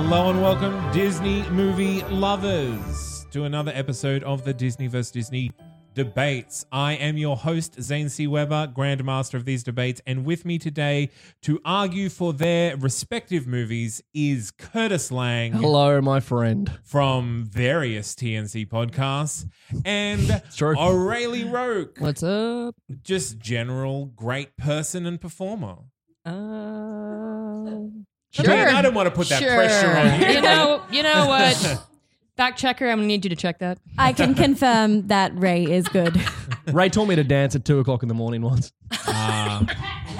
Hello and welcome, Disney movie lovers, to another episode of the Disney vs. Disney debates. I am your host, Zane C. Weber, Grandmaster of these debates, and with me today to argue for their respective movies is Kurtis Laing Hello, my friend. from various TNC podcasts and true. Aurelie Roque, What's up? just general great person and performer. Uh, I mean, I don't want to put that pressure on you. You know, you know what? Fact checker, I'm gonna need you to check that. I can confirm that Ray is good. Ray taught me to dance at two o'clock in the morning once. Ah,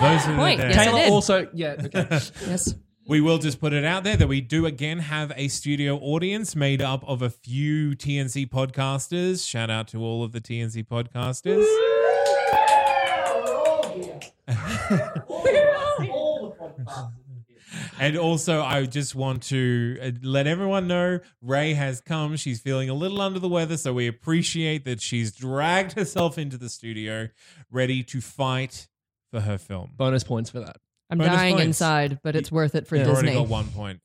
those are the Point. days. Yes, I Taylor did. also, yeah. Okay. Yes. We will just put it out there that we do again have a studio audience made up of a few TNC podcasters. Shout out to all of the TNC podcasters. All the podcasters. And also, I just want to uh, let everyone know Ray has come. She's feeling a little under the weather, so we appreciate that she's dragged herself into the studio, ready to fight for her film. Bonus points for that. I'm Bonus dying points. inside, but it's worth it for You've already Disney. got one point.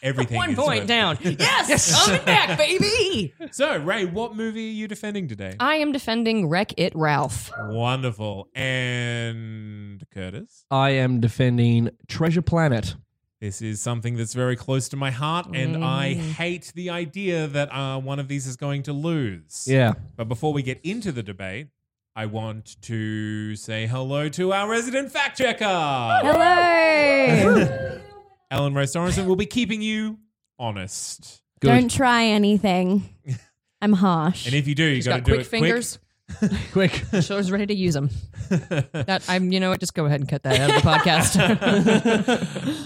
Everything One is point worth- down. Yes, I'm back, baby. So, Ray, what movie are you defending today? I am defending Wreck It Ralph. Wonderful. And Kurtis, I am defending Treasure Planet. This is something that's very close to my heart, and I Mm. hate the idea that uh, one of these is going to lose. Yeah. But before we get into the debate, I want to say hello to our resident fact checker. Hello. Ellen Rose Sorensen will be keeping you honest. Good. Don't try anything. I'm harsh. And if you do, you She's got to got do quick it fingers. Quick. Show's ready to use them. That I'm. You know what? Just go ahead and cut that out of the podcast.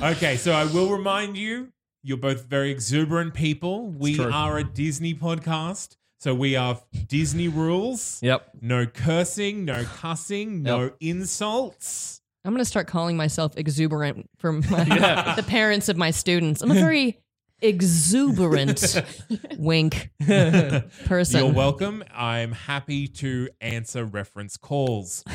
okay, so I will remind you, you're both very exuberant people. We true. are a Disney podcast, so we are Disney rules. Yep. No cursing, no cussing, no Yep. insults. I'm gonna start calling myself exuberant from my, the parents of my students. I'm a very exuberant wink person. You're welcome. I'm happy to answer reference calls.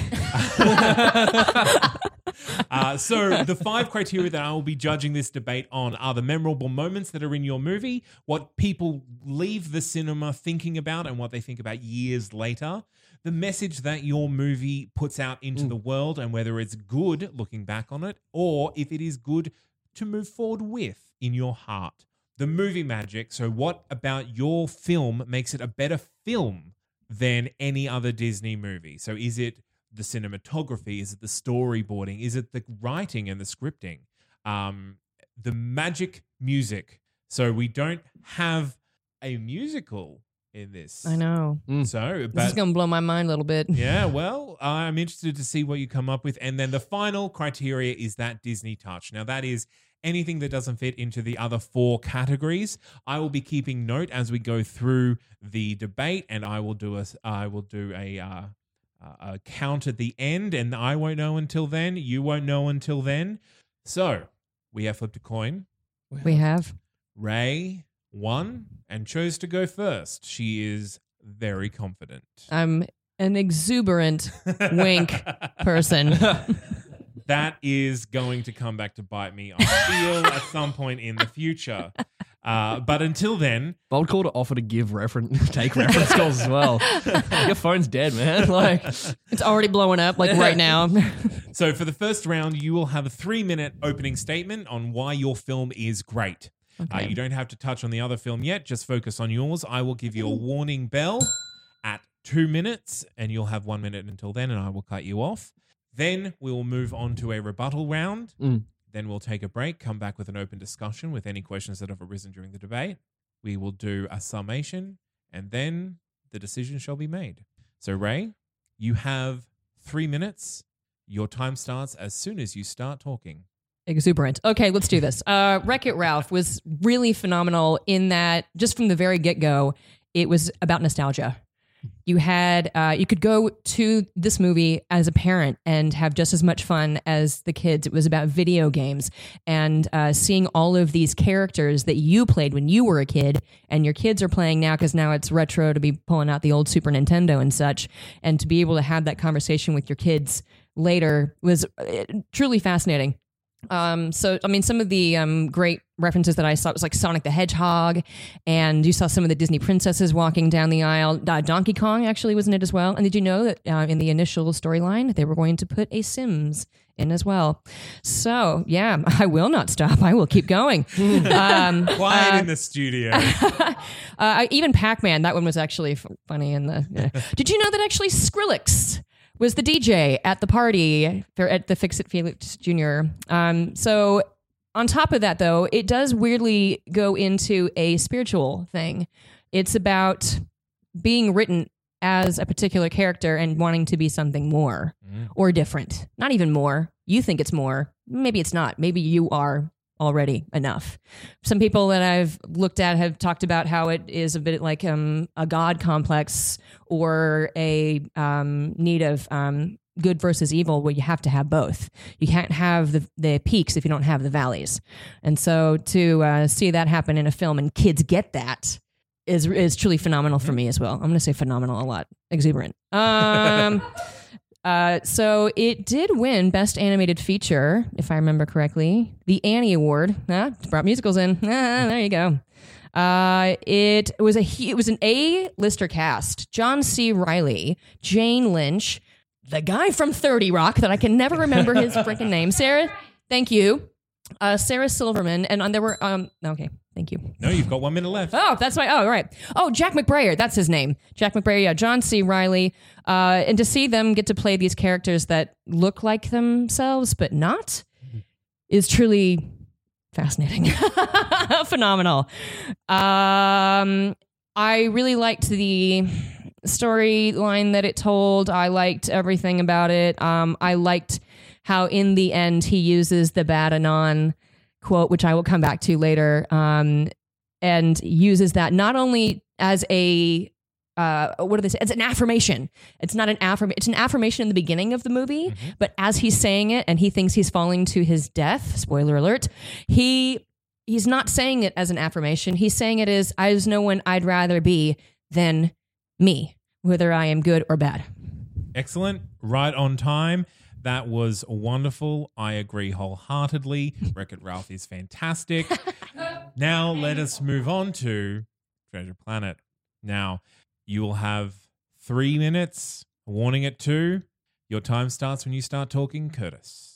uh, so, the five criteria that I will be judging this debate on are the memorable moments that are in your movie, what people leave the cinema thinking about, and what they think about years later, the message that your movie puts out into the world, and whether it's good looking back on it, or if it is good to move forward with in your heart. The movie magic. So, what about your film makes it a better film than any other Disney movie? So, is it the cinematography? Is it the storyboarding? Is it the writing and the scripting? Um, the magic music. So, we don't have a musical in this. I know. So, This is gonna blow my mind a little bit. yeah, well, I'm interested to see what you come up with. And then the final criteria is that Disney touch. Now, that is anything that doesn't fit into the other four categories. I will be keeping note as we go through the debate, and I will do a I will do a uh, a count at the end, and I won't know until then. You won't know until then. So we have flipped a coin. We have. Ray won and chose to go first. She is very confident. I'm an exuberant wink person. that is going to come back to bite me. I feel at some point in the future. Uh, but until then, Bold call to offer to give reference, take reference calls as well. Your phone's dead, man. Like, It's already blowing up, like right now. so for the first round, you will have a three minute opening statement on why your film is great. Uh, you don't have to touch on the other film yet, just focus on yours. I will give you a warning bell at two minutes, and you'll have one minute until then, and I will cut you off. Then we will move on to a rebuttal round. Mm. Then we'll take a break, come back with an open discussion with any questions that have arisen during the debate. We will do a summation, and then the decision shall be made. So, Ray, you have three minutes. Your time starts as soon as you start talking. exuberant. Okay, let's do this. Uh, Wreck It Ralph was really phenomenal in that just from the very get go, it was about nostalgia. You had uh, you could go to this movie as a parent and have just as much fun as the kids. It was about video games and uh, seeing all of these characters that you played when you were a kid and your kids are playing now because now it's retro to be pulling out the old Super Nintendo and such, and to be able to have that conversation with your kids later was uh, truly fascinating. Um, so I mean, some of the um, great references that I saw was like Sonic the Hedgehog, and you saw some of the Disney princesses walking down the aisle. Uh, Donkey Kong actually was in it as well. And did you know that uh, in the initial storyline they were going to put a Sims in as well? So yeah, I will not stop. I will keep going. um, Quiet in the studio. uh, even Pac Man, that one was actually funny. In the yeah. did you know that actually Skrillex was the DJ at the party for, at the Fix It Felix Jr. Um, so on top of that, though, it does weirdly go into a spiritual thing. It's about being written as a particular character and wanting to be something more or different. Not even more. You think it's more. Maybe it's not. Maybe you are already enough. Some people that I've looked at have talked about how it is a bit like um, a God complex or a um, need of um, good versus evil where you have to have both. You can't have the, the peaks if you don't have the valleys. And so to uh, see that happen in a film and kids get that is is truly phenomenal for me as well. I'm going to say phenomenal a lot. Exuberant. Uh, so it did win Best Animated Feature, if I remember correctly, the Annie Award. Ah, brought musicals in. Ah, there you go. Uh, it was a it was an A lister cast: John C. Reilly, Jane Lynch, the guy from Thirty Rock that I can never remember his freaking name. Sarah, thank you. Uh, Sarah Silverman, and uh, there were um. Okay, thank you. no, you've got one minute left. Oh, that's right. Oh, right. Oh, Jack McBrayer. That's his name. Jack McBrayer. Yeah, John C. Reilly. Uh, and to see them get to play these characters that look like themselves but not is truly fascinating, phenomenal. Um, I really liked the storyline that it told. I liked everything about it. Um, I liked how in the end he uses the Bad-Anon quote, which I will come back to later, um, and uses that not only as a uh, what do they say? It's an affirmation. It's not an affirmation. It's an affirmation in the beginning of the movie, but as he's saying it and he thinks he's falling to his death, spoiler alert, he he's not saying it as an affirmation. He's saying it as I was no one I'd rather be than me, whether I am good or bad. Excellent. Right on time. That was wonderful. I agree wholeheartedly. Wreck It Ralph is fantastic. now let us move on to Treasure Planet. Now, you will have three minutes. Warning at two. Your time starts when you start talking, Kurtis.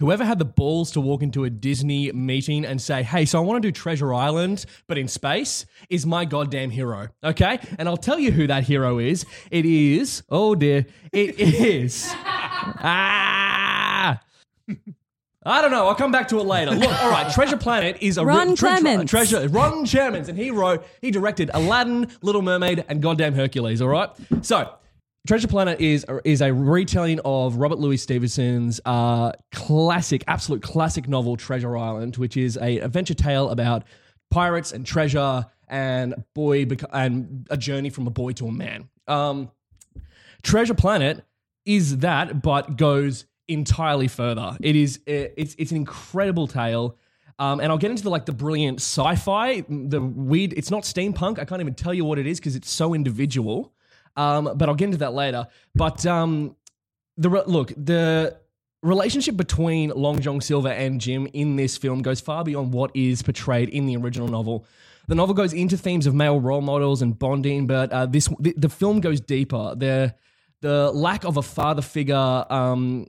Whoever had the balls to walk into a Disney meeting and say, hey, so I want to do Treasure Island, but in space, is my goddamn hero. Okay? And I'll tell you who that hero is. It is, oh dear, it is. ah! I don't know. I'll come back to it later. Look, all right. Treasure Planet is a Ron tre- tre- Clements. treasure. Ron Shermans, and he wrote, he directed Aladdin, Little Mermaid, and goddamn Hercules. All right. So, Treasure Planet is is a retelling of Robert Louis Stevenson's uh, classic, absolute classic novel, Treasure Island, which is a adventure tale about pirates and treasure and boy bec- and a journey from a boy to a man. Um, Treasure Planet is that, but goes entirely further. It is it's it's an incredible tale. Um, and I'll get into the like the brilliant sci-fi, the weird. It's not steampunk. I can't even tell you what it is because it's so individual. Um, but I'll get into that later. But um, the re- look the relationship between Long John Silver and Jim in this film goes far beyond what is portrayed in the original novel. The novel goes into themes of male role models and bonding, but uh, this the, the film goes deeper. The the lack of a father figure um,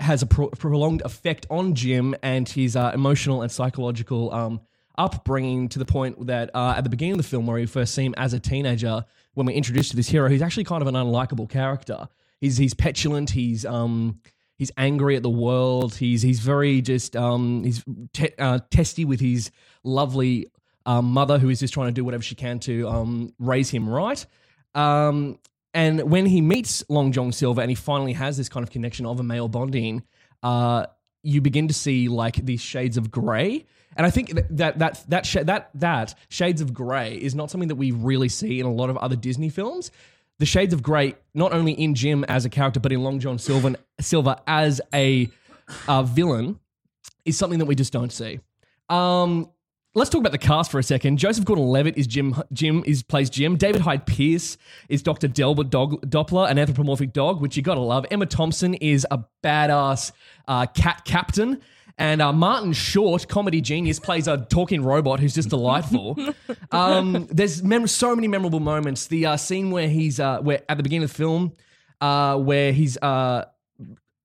has a pro- prolonged effect on Jim and his uh, emotional and psychological um, upbringing to the point that uh, at the beginning of the film, where we first see him as a teenager, when we're introduced to this hero, he's actually kind of an unlikable character. He's he's petulant. He's um he's angry at the world. He's he's very just um he's te- uh, testy with his lovely um, mother who is just trying to do whatever she can to um raise him right. Um, and when he meets Long John Silver and he finally has this kind of connection of a male bonding, uh, you begin to see like these shades of grey. And I think that that that that, sh- that that shades of grey is not something that we really see in a lot of other Disney films. The shades of grey, not only in Jim as a character, but in Long John Silver, Silver as a villain, is something that we just don't see. Um, let's talk about the cast for a second. Joseph Gordon-Levitt is Jim. Jim is plays Jim. David Hyde Pierce is Doctor Delbert Dog, Doppler, an anthropomorphic dog, which you gotta love. Emma Thompson is a badass uh, cat captain. And uh, Martin Short, comedy genius, plays a talking robot who's just delightful. um, there's mem- so many memorable moments. The uh, scene where he's uh, where at the beginning of the film, uh, where he's uh,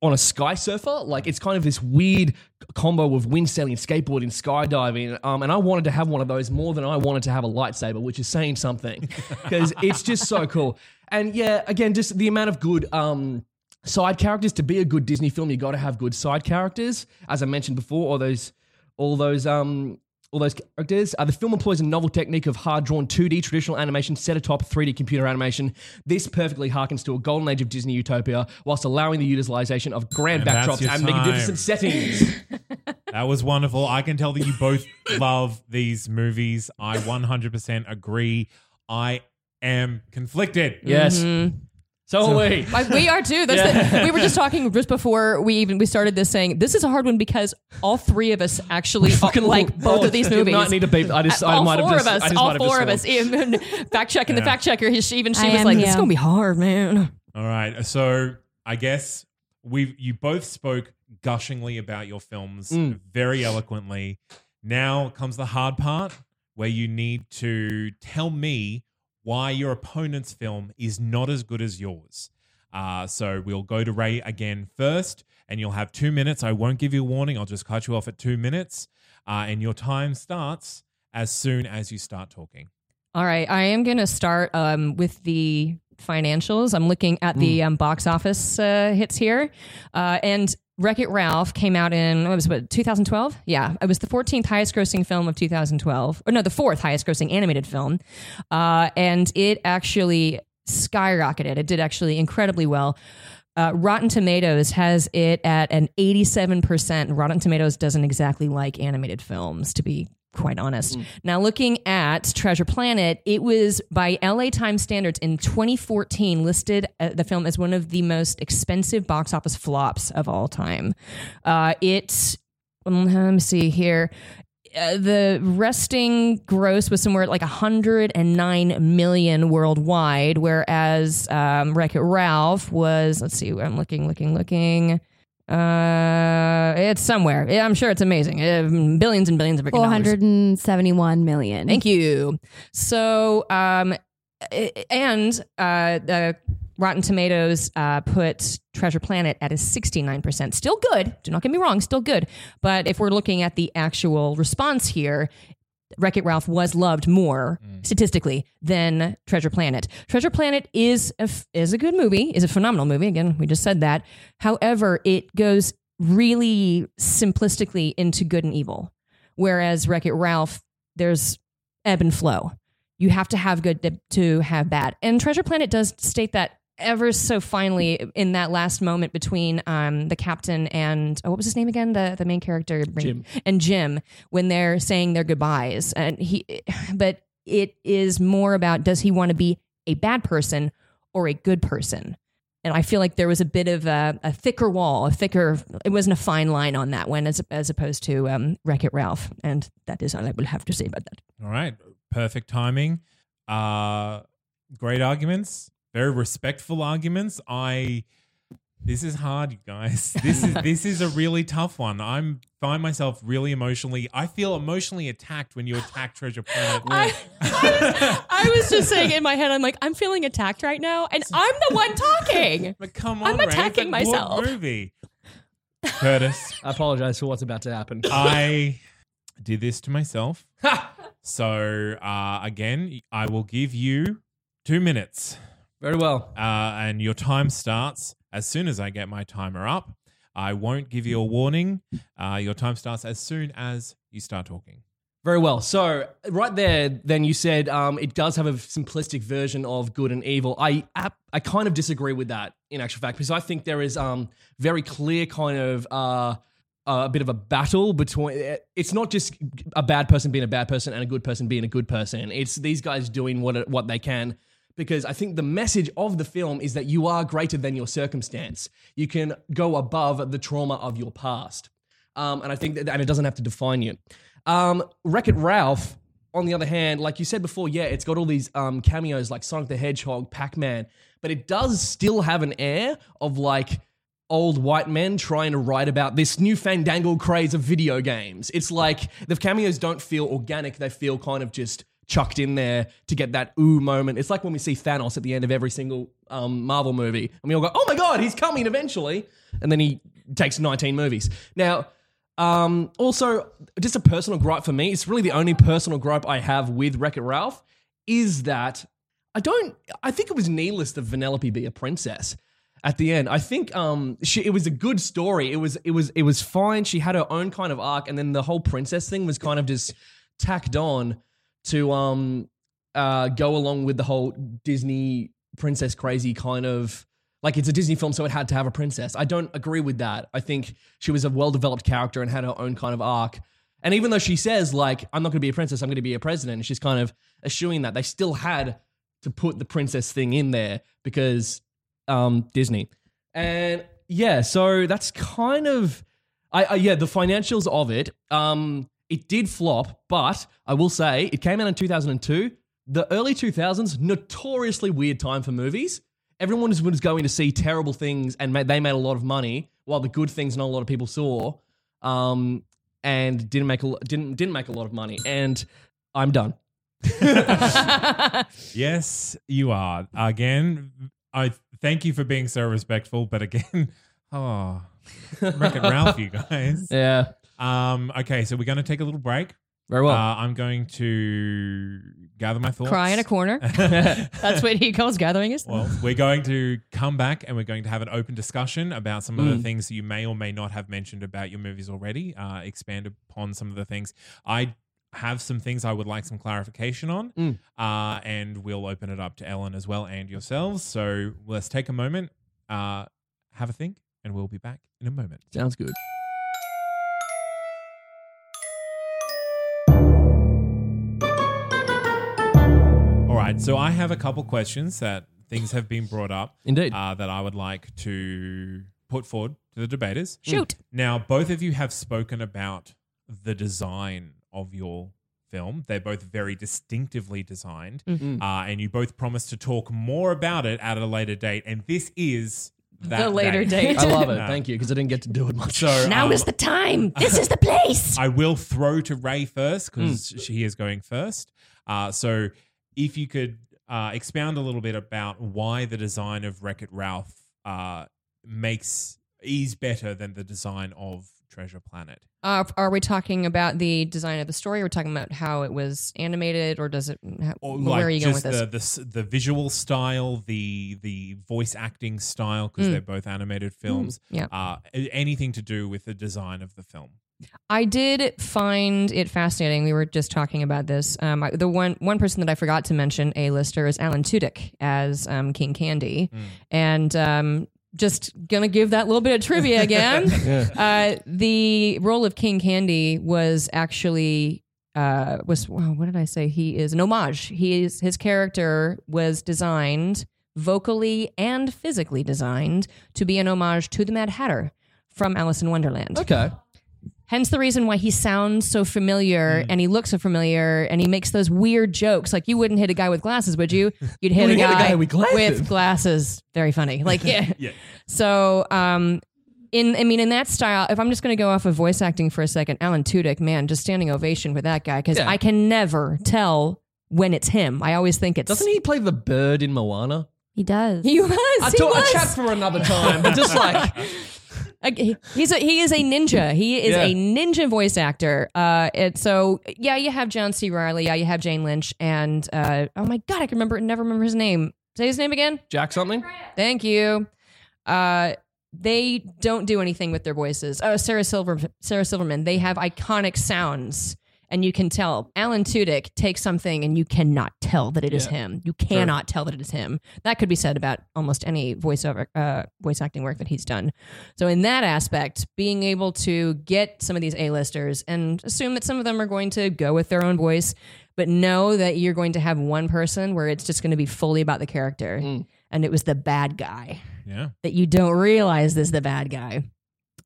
on a sky surfer. Like it's kind of this weird combo of wind sailing, skateboarding, skydiving. Um, and I wanted to have one of those more than I wanted to have a lightsaber, which is saying something because it's just so cool. And yeah, again, just the amount of good um, side characters to be a good Disney film. You got to have good side characters, as I mentioned before. All those, all those um, all those characters. Uh, the film employs a novel technique of hard drawn 2D traditional animation set atop 3D computer animation. This perfectly harkens to a golden age of Disney utopia, whilst allowing the utilization of grand And backdrops and time. magnificent settings. That was wonderful. I can tell that you both love these movies. I 100% agree. I am conflicted. yes. So, are we. Like, we are too. That's the, we were just talking just before we even we started this saying this is a hard one because all three of us actually Fucking like love- both of these movies. Not need to beep. I just. I all might four have just. of us, just all four of us. Even fact checking the fact checker, he, she, even she I was am like, "This is gonna be hard, man." All right. So I guess we you both spoke gushingly about your films Mm. very eloquently. Now comes the hard part where you need to tell me why your opponent's film is not as good as yours. Uh, so we'll go to Ray again first, and you'll have two minutes. I won't give you a warning. I'll just cut you off at two minutes, uh, and your time starts as soon as you start talking. All right, I am going to start um, with the financials. I'm looking at the um, box office uh, hits here, uh, and Wreck It Ralph came out in what was it, what 2012? Yeah, it was the 14th highest grossing film of 2012, or no, the fourth highest grossing animated film, uh, and it actually skyrocketed. It did actually incredibly well. Uh, Rotten Tomatoes has it at an 87%. Rotten Tomatoes doesn't exactly like animated films, to be quite honest. Now, looking at Treasure Planet, it was by LA Times standards in 2014 listed uh, the film as one of the most expensive box office flops of all time. Uh, it, um, let me see here. Uh, the resting gross was somewhere at like 109 million worldwide, whereas um, Wreck It Ralph was, let's see, I'm looking, looking, looking. Uh, it's somewhere. Yeah, I'm sure it's amazing. Uh, billions and billions of freaking dollars. hundred and seventy-one million. Thank you. So, um, and uh, the Rotten Tomatoes uh, put Treasure Planet at a 69%. Still good. Do not get me wrong, still good. But if we're looking at the actual response here, Wreck It Ralph was loved more mm. statistically than Treasure Planet. Treasure Planet is a, f- is a good movie, is a phenomenal movie. Again, we just said that. However, it goes really simplistically into good and evil. Whereas Wreck It Ralph, there's ebb and flow. You have to have good to have bad. And Treasure Planet does state that ever so finely in that last moment between um, the captain and oh, what was his name again? The the main character Jim. and Jim when they're saying their goodbyes. And he, but it is more about does he want to be a bad person or a good person? And I feel like there was a bit of a, a thicker wall, a thicker. It wasn't a fine line on that one, as as opposed to um, Wreck It Ralph. And that is all I will have to say about that. All right. Perfect timing. Uh great arguments. Very respectful arguments. I this is hard, you guys. This is this is a really tough one. I'm find myself really emotionally I feel emotionally attacked when you attack Treasure Planet. I was just saying in my head, I'm like, I'm feeling attacked right now, and I'm the one talking. but come on, I'm attacking it's a good myself. Movie. Kurtis, I apologize for what's about to happen. I did this to myself. so uh, again, I will give you two minutes, Very well. uh, and your time starts as soon as I get my timer up. I won't give you a warning. Uh, your time starts as soon as you start talking. Very well. So right there, then you said um, it does have a simplistic version of good and evil. I I kind of disagree with that in actual fact because I think there is um very clear kind of uh, a bit of a battle between. It's not just a bad person being a bad person and a good person being a good person. It's these guys doing what what they can. Because I think the message of the film is that you are greater than your circumstance. You can go above the trauma of your past. Um, and I think that, and it doesn't have to define you. Um, Wreck It Ralph, on the other hand, like you said before, yeah, it's got all these um, cameos like Sonic the Hedgehog, Pac Man, but it does still have an air of like old white men trying to write about this new fandangled craze of video games. It's like the cameos don't feel organic, they feel kind of just chucked in there to get that ooh moment. It's like when we see Thanos at the end of every single um, Marvel movie, and we all go, "Oh my god, he's coming eventually," and then he takes 19 movies. Now, um, also, just a personal gripe for me. It's really the only personal gripe I have with Wreck It Ralph is that I don't. I think it was needless that Vanellope be a princess at the end. I think um, she, it was a good story. It was it was it was fine. She had her own kind of arc, and then the whole princess thing was kind of just tacked on to um uh go along with the whole Disney princess crazy kind of like it's a Disney film, so it had to have a princess. I don't agree with that. I think she was a well developed character and had her own kind of arc. And even though she says like I'm not going to be a princess, I'm going to be a president, she's kind of eschewing that, they still had to put the princess thing in there because um, Disney. And yeah, so that's kind of I, I yeah, the financials of it. Um, it did flop, but I will say it came out in 2002. The early 2000s, notoriously weird time for movies. Everyone was, was going to see terrible things, and they made a lot of money, while the good things not a lot of people saw, um, and didn't make a didn't didn't make a lot of money. And I'm done. Yes, you are. Again, I thank you for being so respectful, but again, oh, Wreck It Ralph, you guys. Yeah, Um, okay, so we're going to take a little break. very well. Uh, I'm going to gather my thoughts. Cry in a corner. That's what he calls gathering his. Well, we're going to come back and we're going to have an open discussion about some Mm. of the things that you may or may not have mentioned about your movies already. Uh, expand upon some of the things. I have some things I would like some clarification on, Mm. uh, and we'll open it up to Ellen as well and yourselves. So let's take a moment, uh, have a think, and we'll be back in a moment. Sounds good. Right, so I have a couple questions that things have been brought up. Indeed. uh, that I would like to put forward to the debaters. Shoot. Now, both of you have spoken about the design of your film. They're both very distinctively designed, Mm-hmm. uh, and you both promised to talk more about it at a later date. And this is that The later date. I love it. No. Thank you, because I didn't get to do it much. So Now um, is the time. This is the place. I will throw to Ray first because Hmm. she is going first. Uh, so if you could uh, expound a little bit about why the design of Wreck It Ralph uh, makes is better than the design of Treasure Planet. Uh, are we talking about the design of the story? Or we're talking about how it was animated, or does it? How, Or where are you going with just this? the, the visual style, the the voice acting style, because Mm. they're both animated films. yeah. Uh, anything to do with the design of the film. I did find it fascinating. We were just talking about this. Um, I- the one one person that I forgot to mention, a lister, is Alan Tudyk as um, King Candy, and um, just gonna give that little bit of trivia again. uh, the role of King Candy was actually uh, was wow, what did I say? He is an homage. He is his character was designed vocally and physically designed to be an homage to the Mad Hatter from Alice in Wonderland. okay. Hence the reason why he sounds so familiar Mm. and he looks so familiar and he makes those weird jokes. Like you wouldn't hit a guy with glasses, would you? You'd hit, a, would hit a guy guy with glasses. with glasses. Very funny. Like yeah. Yeah. So um in I mean in that style, if I'm just gonna go off of voice acting for a second, Alan Tudyk, man, just standing ovation for that guy because Yeah. I can never tell when it's him. I always think it's Doesn't he play the bird in Moana? He does. He was. I he talk, was. a chat for another time, but just like Like, he- he's a, he is a ninja. He is Yeah. a ninja voice actor. Uh, and so yeah, you have John C. Reilly. Yeah, you have Jane Lynch, and uh, oh my god, I can remember never remember his name. Say his name again. Jack something? Thank you. Uh, they don't do anything with their voices. Oh, Sarah Silver, Sarah Silverman. They have iconic sounds, and you can tell. Alan Tudyk takes something, and you cannot tell that it is Yeah. him. You cannot tell that it is him. That could be said about almost any voiceover, uh, voice acting work that he's done. So, in that aspect, being able to get some of these A-listers and assume that some of them are going to go with their own voice, but know that you're going to have one person where it's just going to be fully about the character, Mm. and it was the bad guy Yeah. that you don't realize is the bad guy.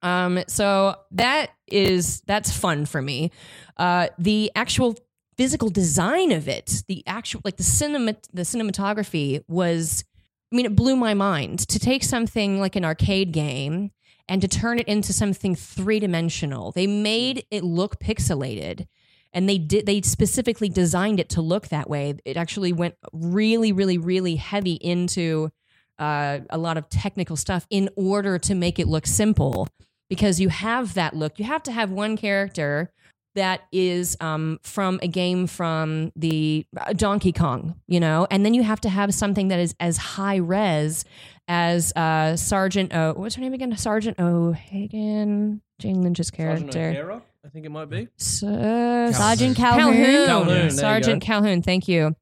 Um, so that is that's fun for me. Uh, the actual physical design of it, the actual like the cinema, the cinematography was. I mean, it blew my mind to take something like an arcade game and to turn it into something three dimensional. They made it look pixelated and they did they specifically designed it to look that way it actually went really really really heavy into uh, a lot of technical stuff in order to make it look simple because you have that look you have to have one character that is um, from a game from the uh, Donkey Kong, you know, and then you have to have something that is as high res as uh, Sergeant O. What's her name again? Sergeant O'Hagan, Jane Lynch's Sergeant character. O'Hara, I think it might be. S- uh, Sergeant Calhoun. Calhoun. Calhoun, Sergeant. Calhoun, thank you.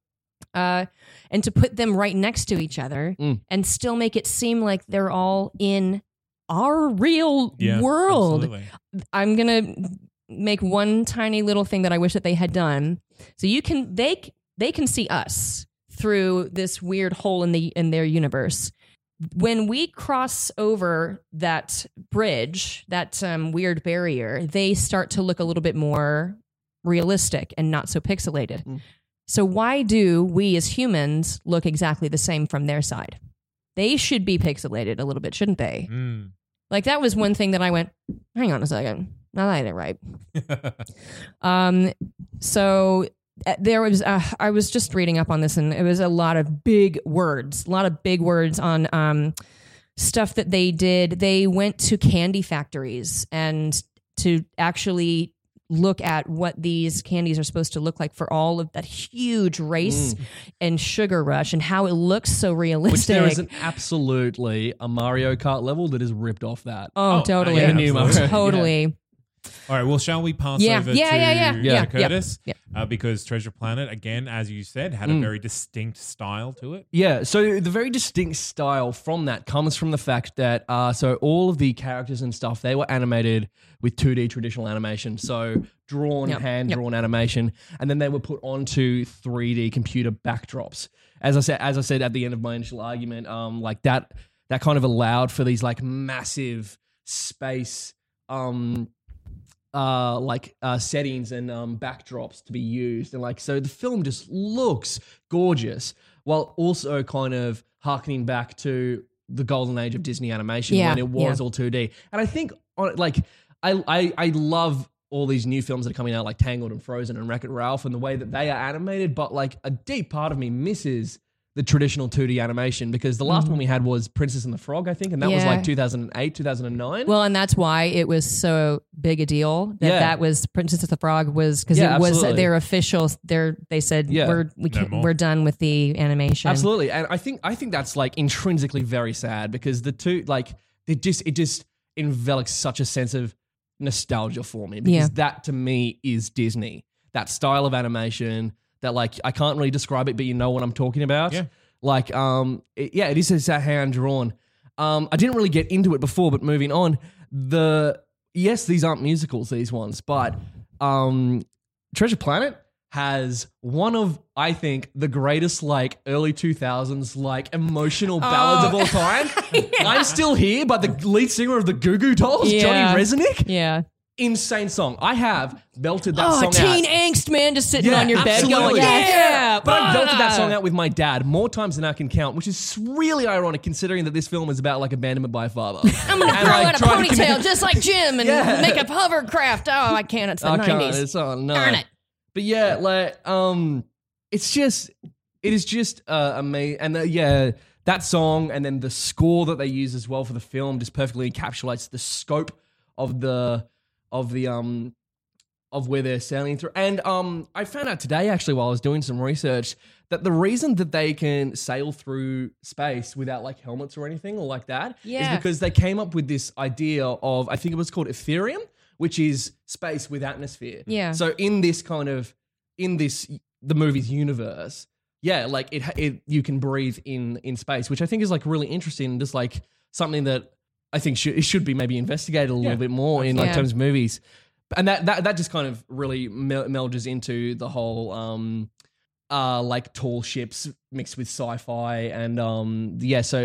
Uh, and to put them right next to each other Mm. and still make it seem like they're all in our real Yeah. world. absolutely. I'm gonna make one tiny little thing that I wish that they had done. So you can they they can see us through this weird hole in the in their universe. When we cross over that bridge, that um, weird barrier, they start to look a little bit more realistic and not so pixelated. Mm. So why do we as humans look exactly the same from their side? They should be pixelated a little bit, shouldn't they? Mm. Like that was one thing that I went, hang on a second. Now that it right. Um, so uh, there was, uh, I was just reading up on this and it was a lot of big words, a lot of big words on, um, stuff that they did. They went to candy factories and to actually look at what these candies are supposed to look like for all of that huge race mm. and sugar rush and how it looks so realistic. Which there is an absolutely a Mario Kart level that is ripped off that. oh, Oh, totally. yeah, The new Mario. Totally. All right. Well, shall we pass Yeah. over Yeah, to, yeah, yeah. to Yeah, Kurtis? yeah, Uh, because Treasure Planet, again, as you said, had Mm. a very distinct style to it. Yeah, so the very distinct style from that comes from the fact that uh, so all of the characters and stuff they were animated with 2D traditional animation, so drawn, Yep, hand drawn animation, and then they were put onto 3D computer backdrops. As I said, as I said at the end of my initial argument, um, like that that kind of allowed for these like massive space um uh like uh settings and um backdrops to be used and like so the film just looks gorgeous while also kind of harkening back to the golden age of Disney animation Yeah, when it was yeah. all 2D. And I think on like I, I I love all these new films that are coming out like Tangled and Frozen and Wreck-It Ralph and the way that they are animated, but like a deep part of me misses the traditional 2D animation because the last one we had was Princess and the Frog, I think, and that was Mm-hmm. Like 2008, 2009. Well, and that's why it was so big a deal that Yeah. that was Princess and the Frog was because Yeah, it was absolutely. their official. Their they said Yeah. we're we No can't, more. we're done with the animation. Absolutely, and I think I think that's like intrinsically very sad because the two like it just it just envelops such a sense of nostalgia for me because Yeah. that to me is Disney. That style of animation that like I can't really describe it, but you know what I'm talking about. Yeah. Like um it- yeah, it is just that hand drawn. Um, I didn't really get into it before, but moving on, the yes, these aren't musicals, these ones, but um, Treasure Planet has one of I think the greatest like early 2000s like emotional ballads of all time. I'm still here by the lead singer of the Goo Goo Dolls, Yeah. Johnny Rzeznik. Yeah. Insane song. I have belted that Oh, song teen out. angst, man, just sitting Yeah, on your bed going, absolutely. yeah. But I belted that ah." song out with my dad more times than I can count, which is really ironic considering that this film is about like abandonment by a father. I'm gonna throw like, out a ponytail just like Jim and Yeah. make a hovercraft. Oh, I can't. It's the I can't. 90s. It's oh no. Darn it. But yeah, like um, it's just it is just uh amazing, and uh, yeah, that song and then the score that they use as well for the film just perfectly encapsulates the scope of the of the um of where they're sailing through. And um, I found out today actually while I was doing some research that the reason that they can sail through space without like helmets or anything or like that is Yeah. because they came up with this idea of I think it was called Etherium, which is space with atmosphere. Yeah. So in this kind of in this the movie's universe, yeah, like it, it you can breathe in in space, which I think is like really interesting, just like something that I think should it should be maybe investigated a little Yeah, bit more in like Yeah. terms of movies. And that that that just kind of really mel- melds into the whole um uh like tall ships mixed with sci-fi and um yeah so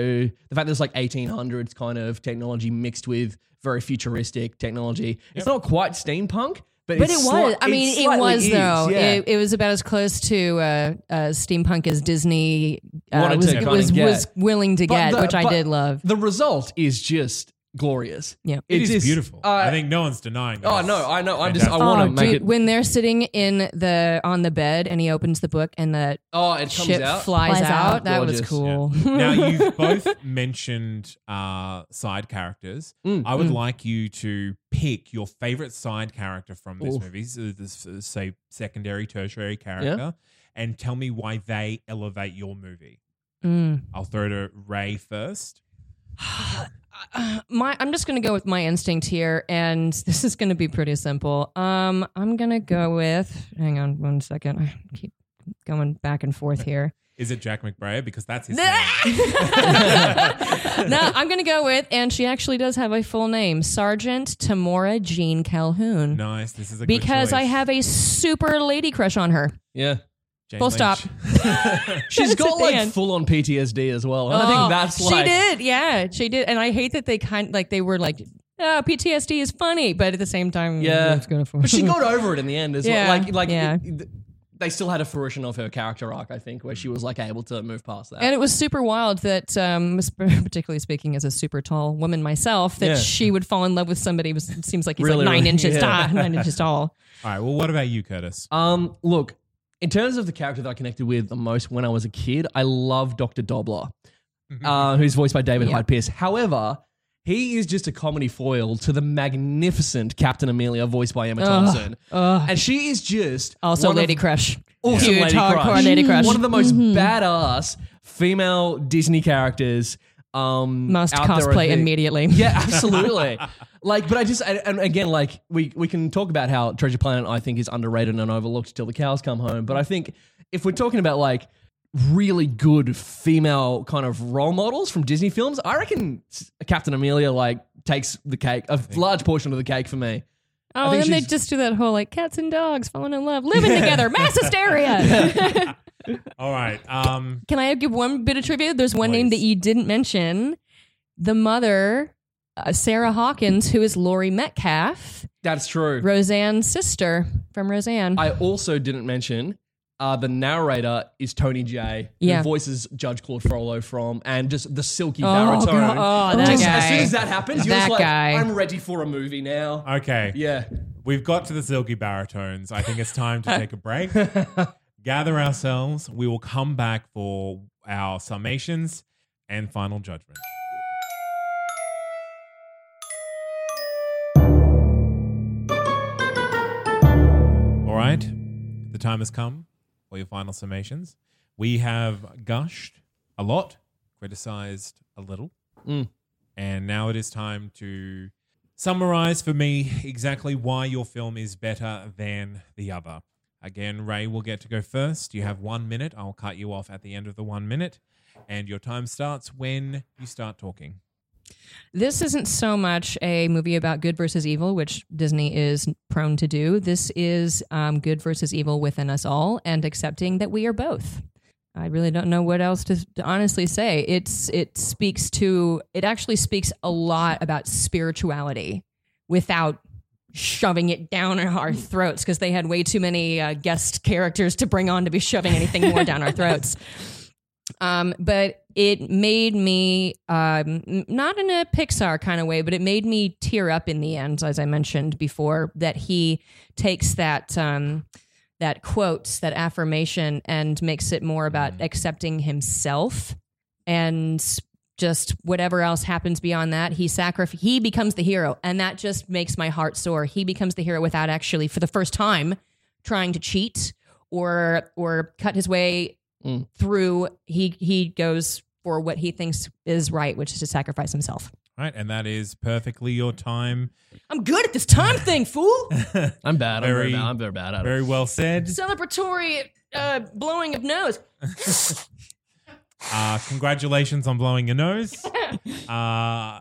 the fact there's like 1800s kind of technology mixed with very futuristic technology it's not quite steampunk but, But it's it was. sli- I mean, it, was is, though. yeah. It, it was about as close to uh, uh, steampunk as Disney uh, was, to kinda was, was willing to But get, the- which I did love. the result is just glorious Yeah. It is just- beautiful. uh, I think no one's denying that. oh no i know i'm just i fantastic. want to Oh, make dude, it when they're sitting in the on the bed and he opens the book and the oh it comes ship out flies, Flies out, out. that was Gorgeous, cool. now you've both mentioned uh, side characters. Mm, I would like you to pick your favorite side character from this Oof. movie, so this uh, say secondary, tertiary character, and tell me why they elevate your movie. Mm. I'll throw to Ray first. my I'm just gonna go with my instinct here, and this is gonna be pretty simple. Um, I'm gonna go with. Hang on one second. I keep going back and forth here. Is it Jack McBrayer? Because that's his no, name. I'm gonna go with, and she actually does have a full name, Sergeant Tamora Jean Calhoun, nice. This is a good because I have a super lady crush on her. yeah Jane full Lynch. stop. she's That's got at the like end. full on ptsd as well and i Oh, think that's like she did, yeah, she did, and I hate that they kind like they were like, oh, PTSD is funny, but at the same time, Yeah. it's gonna. but she got over it in the end as Yeah, well like like yeah. it- it- they still had a fruition of her character arc i think where she was like able to move past that And it was super wild that, um, particularly speaking as a super tall woman myself, that Yeah. she would fall in love with somebody who was, seems like he's Really, like nine really- inches yeah. tall, nine inches tall. All right. Well, what about you, Kurtis? Um, look, in terms of the character that I connected with the most when I was a kid, I love Dr. Doppler, uh, who's voiced by David Yeah. Hyde Pierce. However, he is just a comedy foil to the magnificent Captain Amelia, voiced by Emma Thompson. and she is just Also, lady of, crush. Huge lady crush. lady crush. One of the most badass female Disney characters. Um, Must out there, cosplay immediately. Yeah, absolutely. like, but I just and, and again, like we we can talk about how Treasure Planet I think is underrated and overlooked till the cows come home. But I think if we're talking about like really good female kind of role models from Disney films, I reckon Captain Amelia like takes the cake, a large portion of the cake for me. Oh, think and they just do that whole like cats and dogs falling in love, living together, mass hysteria. All right. Um, Can I give one bit of trivia? There's one name that you didn't mention. The mother, uh, Sarah Hawkins, who is Laurie Metcalf, That's true. Roseanne's sister from Roseanne. I also didn't mention uh, the narrator is Tony Jay, Yeah. who voices Judge Claude Frollo from, and just the silky Oh, baritone. God. Oh, that Just guy. As soon as that happens, you're That just like, guy. I'm ready for a movie now. okay. Yeah. We've got to the silky baritones. I think it's time to take a break. Gather ourselves. We will come back for our summations and final judgment. All right. The time has come for your final summations. We have gushed a lot, criticized a little, Mm. and now it is time to summarize for me exactly why your film is better than the other. Again, Ray will get to go first. You have one minute. I'll cut you off at the end of the one minute, and your time starts when you start talking. This isn't so much a movie about good versus evil, which Disney is prone to do. This is um, good versus evil within us all and accepting that we are both. I really don't know what else to, to honestly say. It's it speaks to it actually speaks a lot about spirituality without shoving it down our throats because they had way too many uh, guest characters to bring on to be shoving anything more down our throats. Um, but it made me um, not in a Pixar kind of way, but it made me tear up in the end, as I mentioned before. That he takes that um, that quote, that affirmation, and makes it more about accepting himself and just whatever else happens beyond that, he sacrif- he becomes the hero, and that just makes my heart sore. He becomes the hero without actually, for the first time, trying to cheat or or cut his way Mm. through. He he goes for what he thinks is right, which is to sacrifice himself. Right, and that is perfectly your time. I'm good at this time thing, fool. I'm bad. I'm very, Very- bad. I'm very bad at it. Very well said. Celebratory uh, blowing of nose. Uh, congratulations on blowing your nose. Uh,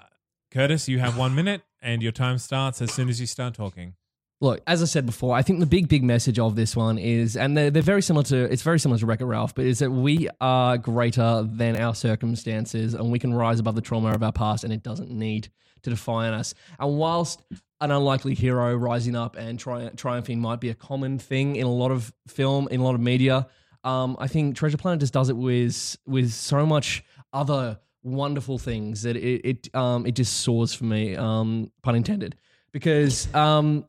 Kurtis, you have one minute, and your time starts as soon as you start talking. Look, as I said before, I think the big, big message of this one is, and they're, they're very similar to, it's very similar to Wreck-It Ralph, but is that we are greater than our circumstances and we can rise above the trauma of our past and it doesn't need to define us. And whilst an unlikely hero rising up and tri- triumphing might be a common thing in a lot of film, in a lot of media, um, I think Treasure Planet just does it with with so much other wonderful things that it it um, it just soars for me, um, pun intended, because um,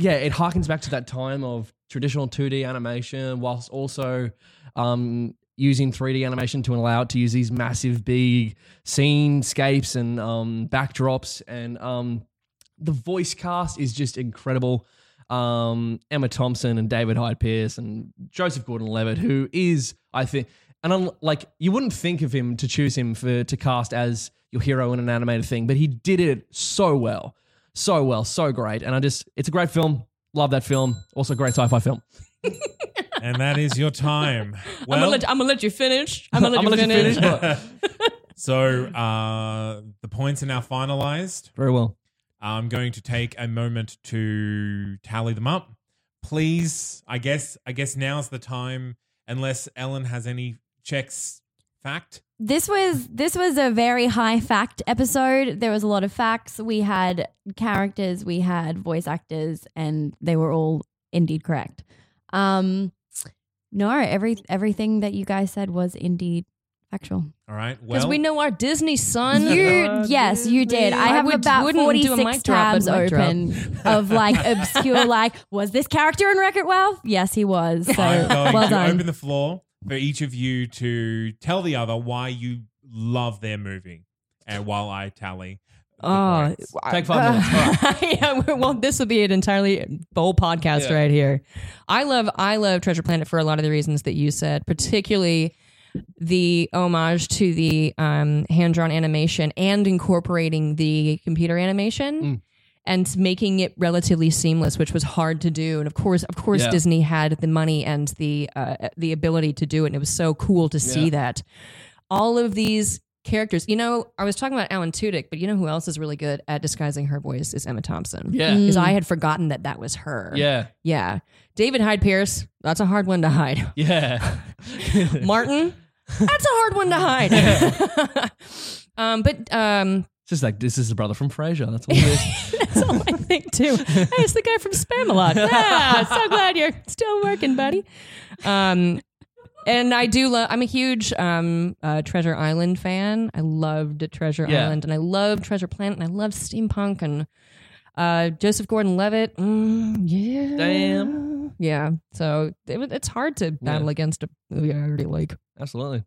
yeah, it harkens back to that time of traditional 2D animation, whilst also um, using 3D animation to allow it to use these massive, big scenescapes and um, backdrops. And um, the voice cast is just incredible. Um, Emma Thompson and David Hyde Pierce and Joseph Gordon-Levitt, who is, I think, and un- like you wouldn't think of him to choose him for to cast as your hero in an animated thing, but he did it so well, so well, so great. And I just, it's a great film. Love that film. Also, a great sci-fi film. And that is your time. I'm, Well, gonna let, I'm gonna let you finish. I'm gonna let, I'm you, gonna let you finish. finish, so uh, the points are now finalized. Very well. I'm going to take a moment to tally them up. Please, I guess I guess now's the time unless Ellen has any checks fact. This was this was a very high fact episode. There was a lot of facts. We had characters, we had voice actors, and they were all indeed correct. Um, no, every everything that you guys said was indeed factual. All right. Because Well, we know our Disney son. You yes, you did. I I have would- about wouldn't do a six mic tabs but mic drop. open of like obscure. Like, was this character in Wreck It Ralph? Yes, he was. So well done. open the floor for each of you to tell the other why you love their movie, and while I tally. the Oh, points. Take five minutes. All right. yeah, well, this would be an entirely whole podcast Yeah. right here. I love, I love Treasure Planet for a lot of the reasons that you said, particularly the homage to the um, hand drawn animation and incorporating the computer animation. Mm. And making it relatively seamless, which was hard to do, and of course, of course, Yeah. Disney had the money and the uh, the ability to do it, and it was so cool to see Yeah. that. All of these characters, you know, I was talking about Alan Tudyk, but you know who else is really good at disguising her voice is Emma Thompson. Yeah. because I had forgotten that that was her. Yeah. yeah. David Hyde Pierce, that's a hard one to hide. Yeah. Martin, that's a hard one to hide. um, but um, It's just like this is the brother from Frasier. That's all it is. that's all I think too. Hey, it's the guy from Spamalot. Yeah, so glad you're still working, buddy. Um, and I do love. I'm a huge um, uh, Treasure Island fan. I loved Treasure Yeah. Island, and I love Treasure Planet, and I love steampunk and uh, Joseph Gordon-Levitt. Mm, yeah, Damn. yeah. So it, was- it's hard to battle against a movie I already like. Absolutely.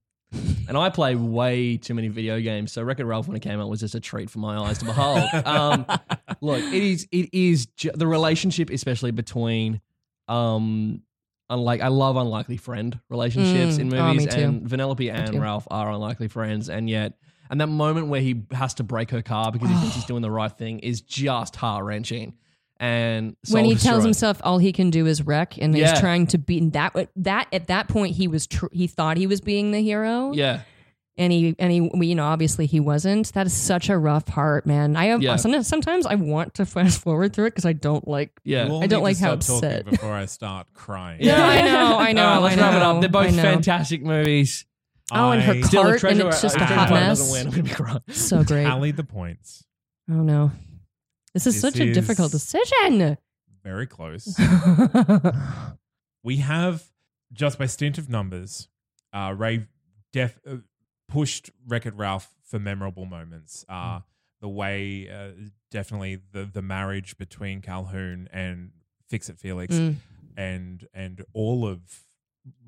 And I play way too many video games, so Wreck-It Ralph when it came out was just a treat for my eyes to behold. um, look, it is it is ju- the relationship, especially between, um, unlike I love unlikely friend relationships Mm. in Oh, movies, me too. and Vanellope and too. Ralph are unlikely friends, and yet, and that moment where he has to break her car because he thinks he's doing the right thing is just heart wrenching. And when he soul-destroying. tells himself all he can do is wreck, and Yeah. he's trying to be that that at that point he was tr- he thought he was being the hero, yeah, and he and he you know obviously he wasn't. That is such a rough part, man. I have Yeah. sometimes, sometimes I want to fast forward through it because I don't like. yeah. You all I don't like how upset. before I start crying. Yeah, I know, I know, All right, let's I wrap it up. They're both fantastic movies. Oh, and her I Cart, and it's just if a hot mess. doesn't win, I'm gonna be crying. So great. tally the points. Oh no, this is This such a is- difficult decision. Very close. we have just by stint of numbers, uh, Ray def uh, pushed Wreck It Ralph for memorable moments. Uh, the way, uh, definitely the the marriage between Calhoun and Fix It Felix, Mm. and and all of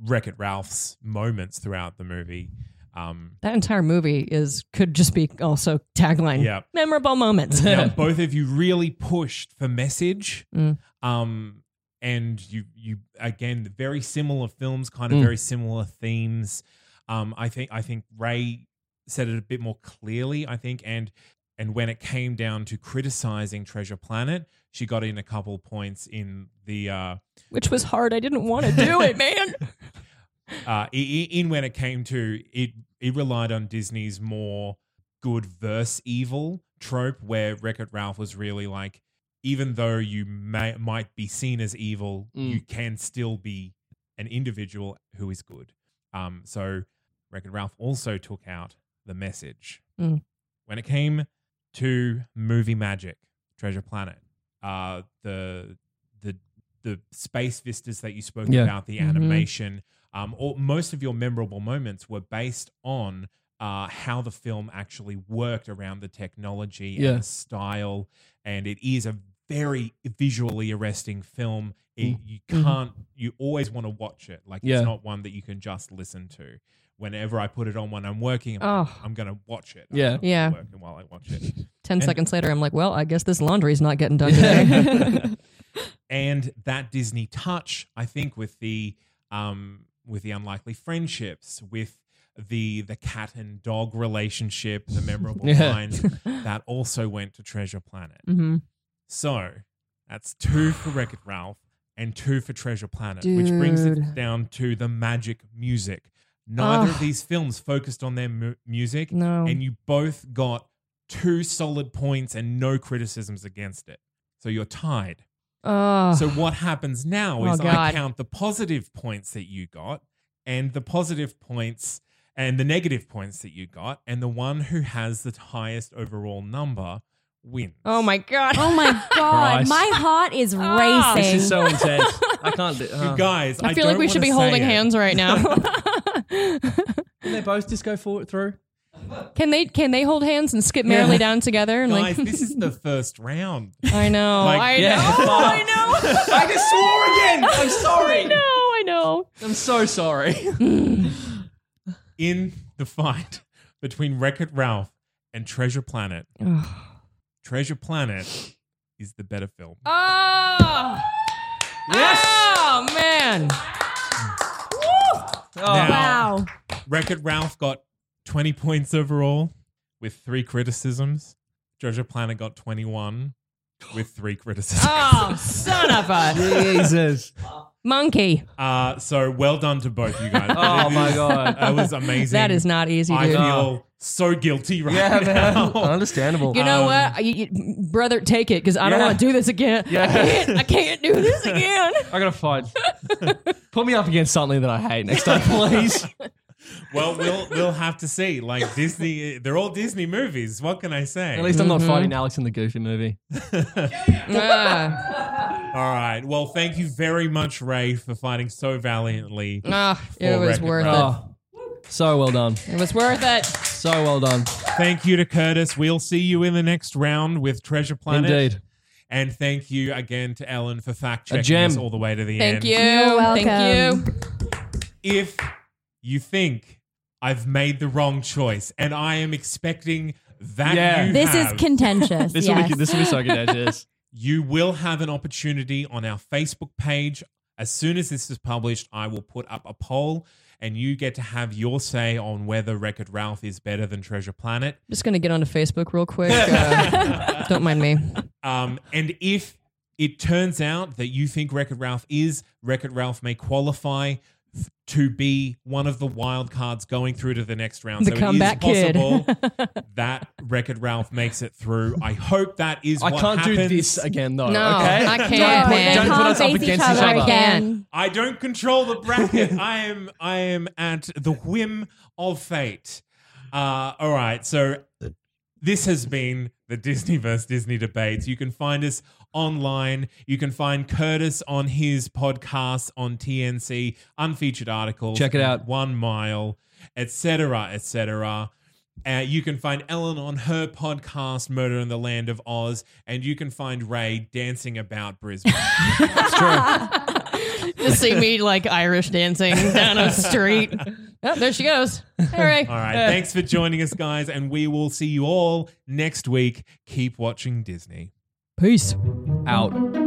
Wreck It Ralph's moments throughout the movie. Um, That entire movie is could just be also tagline. Yeah. Memorable moments. now, both of you really pushed for message. Mm. Um, and you, you again, very similar films, kind of Mm. very similar themes. Um, I think, I think Ray said it a bit more clearly. I think, and and when it came down to criticizing Treasure Planet, she got in a couple points in the uh, Which was hard. I didn't want to do it, man. uh, in when it came to it, it relied on Disney's more good versus evil trope, where Wreck It Ralph was really like, even though you may might be seen as evil, Mm. you can still be an individual who is good. Um, so Wreck It Ralph also took out the message Mm. when it came to movie magic, Treasure Planet. Uh, the the the space vistas that you spoke Yeah. about, the Mhm. animation, um, or most of your memorable moments were based on uh, how the film actually worked around the technology Yeah. and the style, and it is a very visually arresting film. It, you can't, you always want to watch it. Like Yeah. it's not one that you can just listen to. Whenever I put it on when I'm working, I'm, Oh. I'm gonna watch it. Yeah. I'm Yeah. working while I watch it. Ten And- seconds later, I'm like, well, I guess this laundry's not getting done today. and that Disney touch, I think, with the um, with the unlikely friendships, with the the cat and dog relationship, the memorable Yeah. lines, that also went to Treasure Planet. hmm So that's two for Wreck It Ralph and two for Treasure Planet, which brings it down to the magic music. Neither of these films focused on their mu- music, No. and you both got two solid points and no criticisms against it. So you're tied. Oh. So what happens now Oh, is I count the positive points that you got and the positive points and the negative points that you got, and the one who has the highest overall number wins. oh my god. Oh my god, my heart is Ah. racing. This is so intense. I can't. Do, You uh, guys, I, I feel like don't we should be holding it. hands right now. Can they both just go forward through? Can they can they hold hands and skip merrily Yeah. down together and Guys, like this is the first round. I know. Like, I yeah. know. I know. I just swore again. I'm sorry. I know. I know. I'm so sorry. In the fight between Wreck It Ralph and Treasure Planet, Treasure Planet is the better film. Oh. Yes. Oh man. Oh. Now- wow. Wreck It Ralph got 20 points overall with three criticisms. Treasure Planet got 21 with three criticisms. Oh, son of a Jesus. monkey. Uh, so well done to both you guys. Oh It my God. That was amazing. That is not easy, I dude. feel so guilty right Yeah, now. man. Understandable. You know Um, what, You- you- brother? Take it because I don't Yeah. want to do this again. Yeah. I can't. I can't do this again. I gotta fight. Put me up against something that I hate next time, please. Well, we'll we'll have to see. Like Disney, they're all Disney movies. What can I say? At least I'm not fighting Alex in the Goofy movie. Ah, all right. Well, thank you very much, Ray, for fighting so valiantly. ah, it was Wreck-It worth Ralph. Oh, so well done. it. It was worth it. So well done. Thank you to Kurtis. We'll see you in the next round with Treasure Planet. Indeed. And thank you again to Ellen for fact checking gem. us all the way to the end. Thank end. you. You're welcome. Thank you. If you think I've made the wrong choice and I am expecting that Yeah. you This is have, contentious. This yes. will be this will be so contentious. you will have an opportunity on our Facebook page. As soon as this is published, I will put up a poll and you get to have your say on whether Wreck It Ralph is better than Treasure Planet. I'm Just gonna get onto Facebook real quick. Uh, don't mind me. Um, and if it turns out that you think Wreck It Ralph is, Wreck It Ralph may qualify f- to be one of the wild cards going through to the next round. The so comeback it is kid. possible that Wreck-It Ralph makes it through. I hope that is I what can't do this again though. No, okay? I can't, No, man. they Don't put can't us up face against each each other other. again. I don't control the bracket. I am I am at the whim of fate. Uh, all right, so this has been the Disney versus Disney debates. You can find us online. You can find Kurtis on his podcast on TNC, unfeatured articles. Check it out. One Mile, etc., etc. Uh, you can find Ellen on her podcast, Murder in the Land of Oz, and you can find Ray dancing about Brisbane. Just see me like Irish dancing down a street. Oh, there she goes. All right. All right. Thanks for joining us, guys, and we will see you all next week. Keep watching Disney. Peace. Out.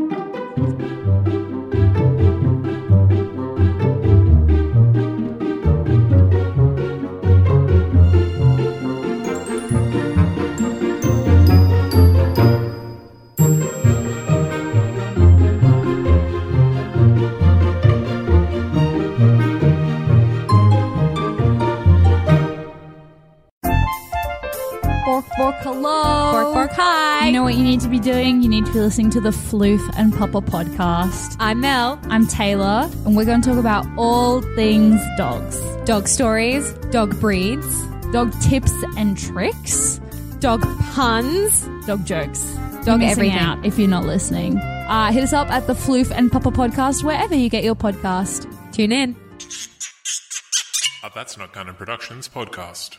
Need to be doing? You need to be listening to the Floof and Papa podcast. I'm Mel. I'm Taylor, and we're going to talk about all things dogs Dog stories, dog breeds, dog tips and tricks, dog puns. dog jokes, Dog everything. out if you're not listening. Uh, hit us up at the Floof and Papa podcast, wherever you get your podcast. Tune in. A That's Not Canon Productions podcast.